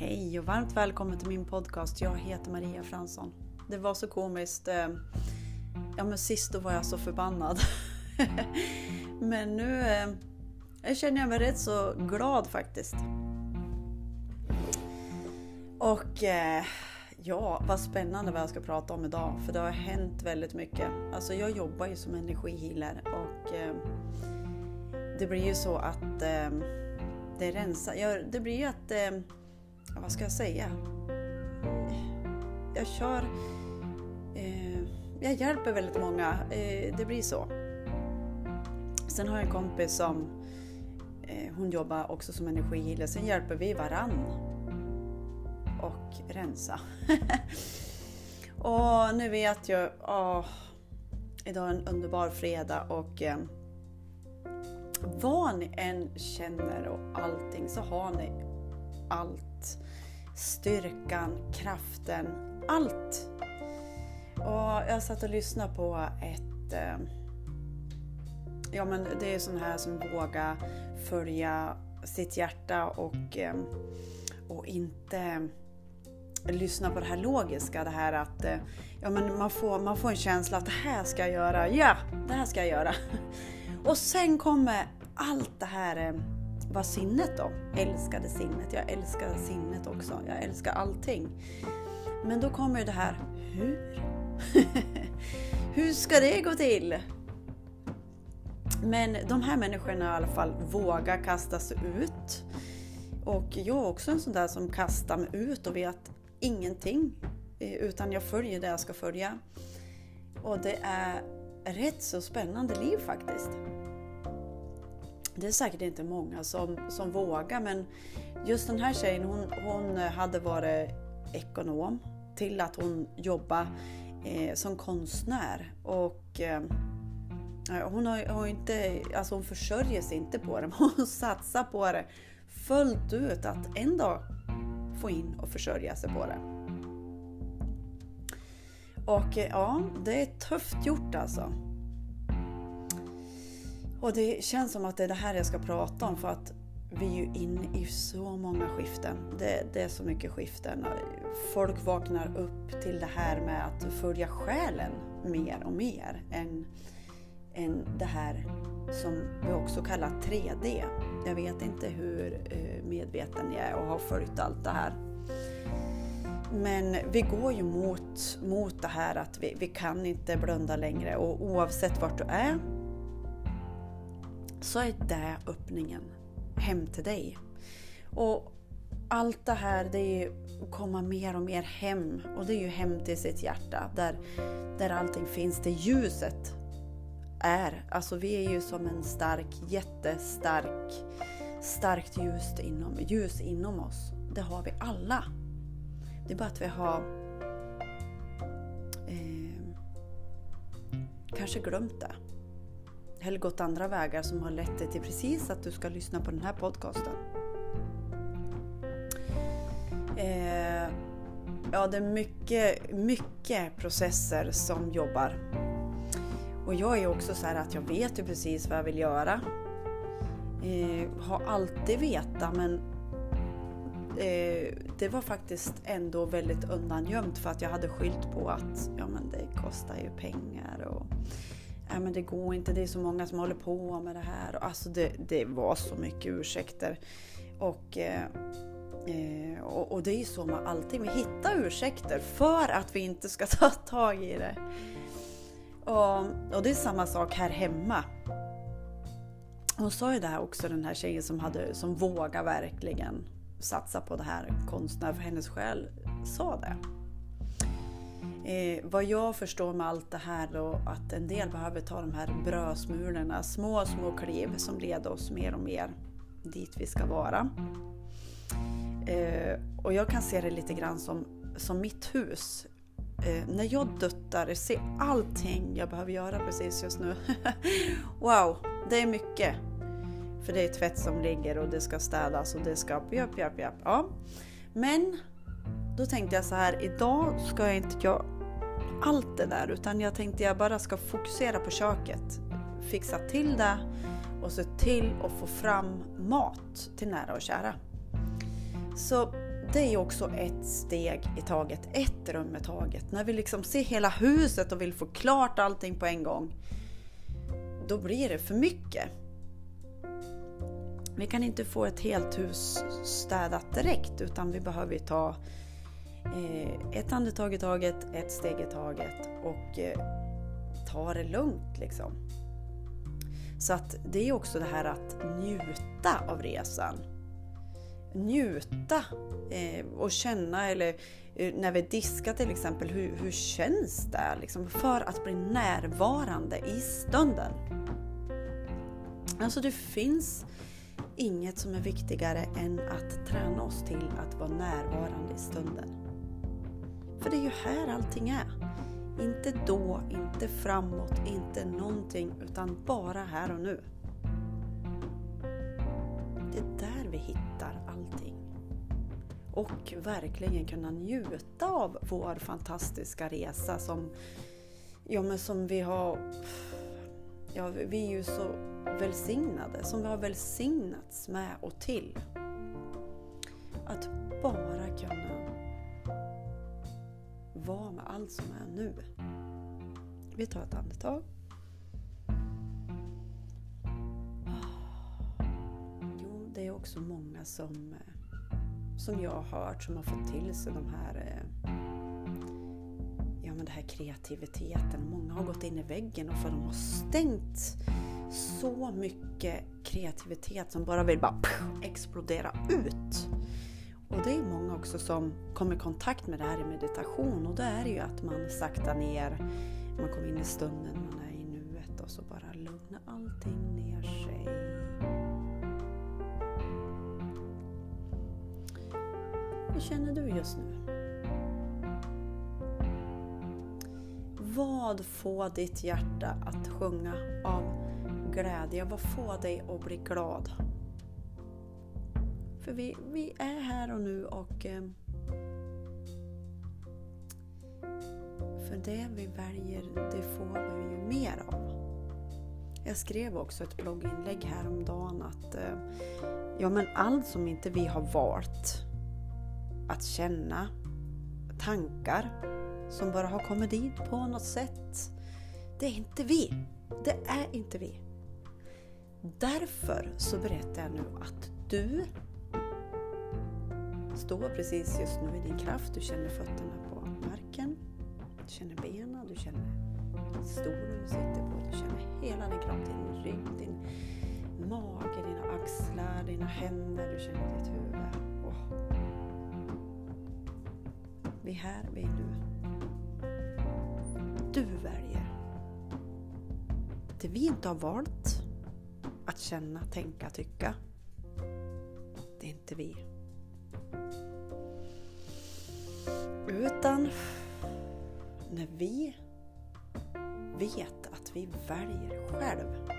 Hej och varmt välkommen till min podcast. Jag heter Maria Fransson. Det var så komiskt. Eh, ja men sist då var jag så förbannad. men nu eh, jag känner jag mig rätt så glad faktiskt. Och eh, ja, vad spännande vad jag ska prata om idag. För det har hänt väldigt mycket. Alltså jag jobbar ju som energihealer och det blir ju så att det rensar. Det blir ju att, ja, vad ska jag säga? Jag kör, eh, jag hjälper väldigt många. Eh, det blir så. Sen har jag en kompis som, eh, hon jobbar också som energihealer. Sen hjälper vi varann och rensa. och nu vet jag, åh, idag är en underbar fredag och eh, vad ni än känner och allting så har ni allt. Styrkan, kraften, allt. Och jag satt och lyssnade på ett... Eh, ja men det är sån här som vågar följa sitt hjärta och, eh, och inte lyssna på det här logiska. Det här att eh, ja, men man, får, man får en känsla att det här ska jag göra. Ja, det här ska jag göra. Och sen kommer allt det här var sinnet då. Älskade sinnet. Jag älskar sinnet också. Jag älskar allting. Men då kommer det här, hur? hur ska det gå till? Men de här människorna i alla fall vågar kasta sig ut. Och jag är också en sån där som kastar mig ut och vet ingenting. Eh, utan jag följer det jag ska följa. Och det är rätt så spännande liv faktiskt. Det är säkert inte många som, som vågar men just den här tjejen hon, hon hade varit ekonom till att hon jobbade eh, som konstnär. Och eh, eh, hon, har, har inte, alltså hon försörjer sig inte på det, men hon satsar på det fullt ut att en dag få in och försörja sig på det. Och eh, ja, det är tufft gjort alltså. Och det känns som att det är det här jag ska prata om för att vi är ju inne i så många skiften. Det, det är så mycket skiften. Folk vaknar upp till det här med att följa själen mer och mer än, än det här som vi också kallar 3D. Jag vet inte hur eh, medveten jag är och har följt allt det här. Men vi går ju mot, mot det här att vi, vi kan inte blunda längre och oavsett vart du är så är det öppningen hem till dig. Och allt det här det är ju att komma mer och mer hem och det är ju hem till sitt hjärta där, där allting finns, det ljuset är. Alltså vi är ju som en stark, jättestark, starkt ljus inom, ljus inom oss. Det har vi alla. Det är bara att vi har eh, kanske glömt det. Eller gått andra vägar som har lett dig till precis att du ska lyssna på den här podcasten. Eh, ja, det är mycket, mycket processer som jobbar. Och jag är också så här att jag vet ju precis vad jag vill göra. Eh, har alltid vetat men eh, det var faktiskt ändå väldigt undangömt för att jag hade skylt på att ja, men det kostar ju pengar och Nej men det går inte, det är så många som håller på med det här. Och alltså det, det var så mycket ursäkter. Och, eh, eh, och, och, det är ju så med allting, vi hittar ursäkter för att vi inte ska ta tag i det. Och, och det är samma sak här hemma. Hon sa ju det här också, den här tjejen som, hade, som vågar verkligen satsa på det här konstnär för hennes själ sa det. Eh, vad jag förstår med allt det här då, att en del behöver ta de här brödsmulorna, små, små kliv som leder oss mer och mer dit vi ska vara. Eh, och jag kan se det lite grann som, som mitt hus. Eh, när jag duttar, ser allting jag behöver göra precis just nu. wow, det är mycket. För det är tvätt som ligger och det ska städas och det ska japp, japp, japp. Ja. Men då tänkte jag så här, idag ska jag inte jag allt det där utan jag tänkte jag bara ska fokusera på köket. Fixa till det och se till att få fram mat till nära och kära. Så det är också ett steg i taget, ett rum i taget. När vi liksom ser hela huset och vill få klart allting på en gång, då blir det för mycket. Vi kan inte få ett helt hus städat direkt utan vi behöver ta Eh, ett andetag i taget, ett steg i taget och eh, ta det lugnt liksom. Så att det är också det här att njuta av resan. Njuta eh, och känna, eller när vi diskar till exempel, hur, hur känns det? Liksom, för att bli närvarande i stunden. Alltså det finns inget som är viktigare än att träna oss till att vara närvarande i stunden. För det är ju här allting är. Inte då, inte framåt, inte någonting, utan bara här och nu. Det är där vi hittar allting. Och verkligen kunna njuta av vår fantastiska resa som, ja, men som vi har... Ja, vi är ju så välsignade, som vi har välsignats med och till. Att bara kunna vara med allt som är nu. Vi tar ett andetag. Ah, jo, det är också många som, eh, som jag har hört som har fått till sig de här eh, ja, men det här kreativiteten. Många har gått in i väggen och för de har stängt så mycket kreativitet som bara vill bara explodera ut. Och det är många också som kommer i kontakt med det här i meditation och då är det ju att man saktar ner, man kommer in i stunden, man är i nuet och så bara lugnar allting ner sig. Hur känner du just nu? Vad får ditt hjärta att sjunga av glädje? Vad får dig att bli glad? För vi, vi är här och nu och eh, för det vi väljer, det får vi ju mer av. Jag skrev också ett blogginlägg häromdagen att eh, ja, men allt som inte vi har valt att känna, tankar som bara har kommit dit på något sätt, det är inte vi. Det är inte vi. Därför så berättar jag nu att du står precis just nu i din kraft. Du känner fötterna på marken. Du känner benen, du känner stolen du sitter på. Du känner hela din kropp, din rygg, din mage, dina axlar, dina händer. Du känner ditt huvud. Oh. Vi är här, vi är nu. Du väljer. Det vi inte har valt att känna, tänka, tycka. Det är inte vi. Utan när vi vet att vi väljer själv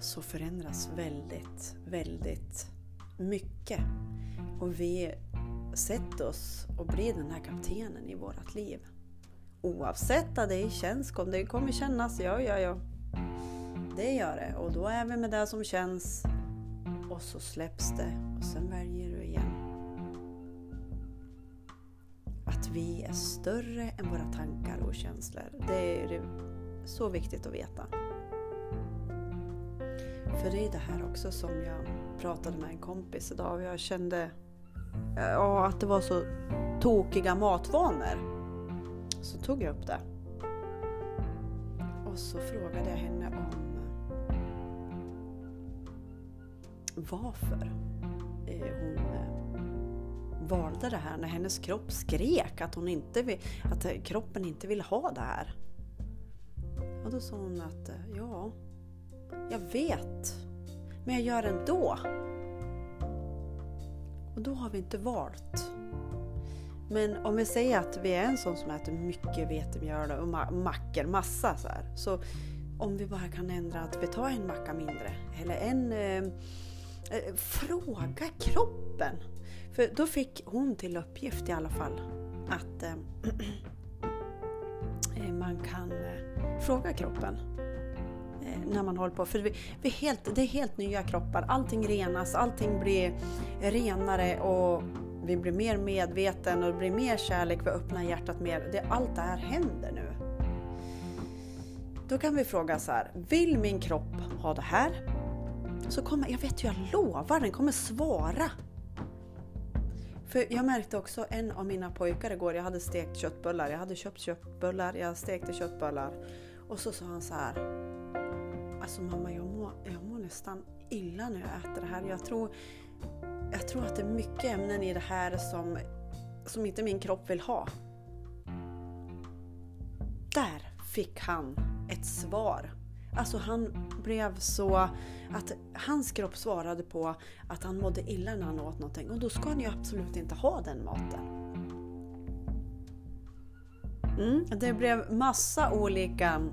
så förändras väldigt, väldigt mycket. Och vi sätter oss och blir den här kaptenen i vårt liv. Oavsett att det känns, det kommer kännas, ja, ja, ja. Det gör det och då är vi med det som känns och så släpps det och sen väljer du igen. Vi är större än våra tankar och känslor. Det är så viktigt att veta. För det är det här också som jag pratade med en kompis idag och jag kände ja, att det var så tokiga matvanor. Så tog jag upp det. Och så frågade jag henne om varför hon valde det här när hennes kropp skrek att, hon inte vill, att kroppen inte vill ha det här. Och då sa hon att eh, ja, jag vet, men jag gör ändå. Och då har vi inte valt. Men om vi säger att vi är en sån som äter mycket vetemjöl och mackor, massa så här. Så om vi bara kan ändra att vi tar en macka mindre eller en eh, Eh, fråga kroppen. För då fick hon till uppgift i alla fall att eh, eh, man kan eh, fråga kroppen. eh, när man håller på. För vi, vi helt, det är helt nya kroppar. Allting renas, allting blir renare och vi blir mer medveten och det blir mer kärlek, vi öppnar hjärtat mer. Det, allt det här händer nu. Då kan vi fråga så här, vill min kropp ha det här? Så kommer, jag vet ju, jag lovar, den kommer svara. För jag märkte också en av mina pojkar igår, jag hade stekt köttbullar, jag hade köpt köttbullar, jag stekte köttbullar. Och så sa han så här, alltså mamma jag mår, jag mår nästan illa när jag äter det här. Jag tror, jag tror att det är mycket ämnen i det här som, som inte min kropp vill ha. Där fick han ett svar. Alltså han blev så att hans kropp svarade på att han mådde illa när han åt någonting och då ska han ju absolut inte ha den maten. Mm, det blev massa olika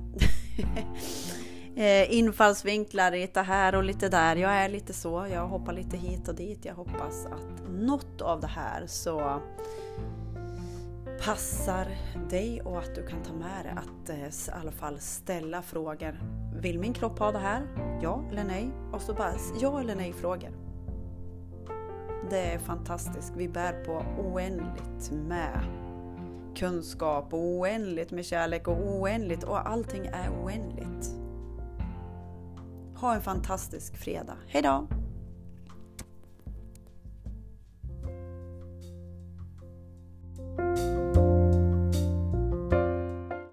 eh, infallsvinklar, lite här och lite där. Jag är lite så, jag hoppar lite hit och dit. Jag hoppas att något av det här så passar dig och att du kan ta med dig att eh, i alla fall ställa frågor. Vill min kropp ha det här? Ja eller nej? Och så bara ja eller nej frågor. Det är fantastiskt. Vi bär på oändligt med kunskap och oändligt med kärlek och oändligt och allting är oändligt. Ha en fantastisk fredag. Hejdå!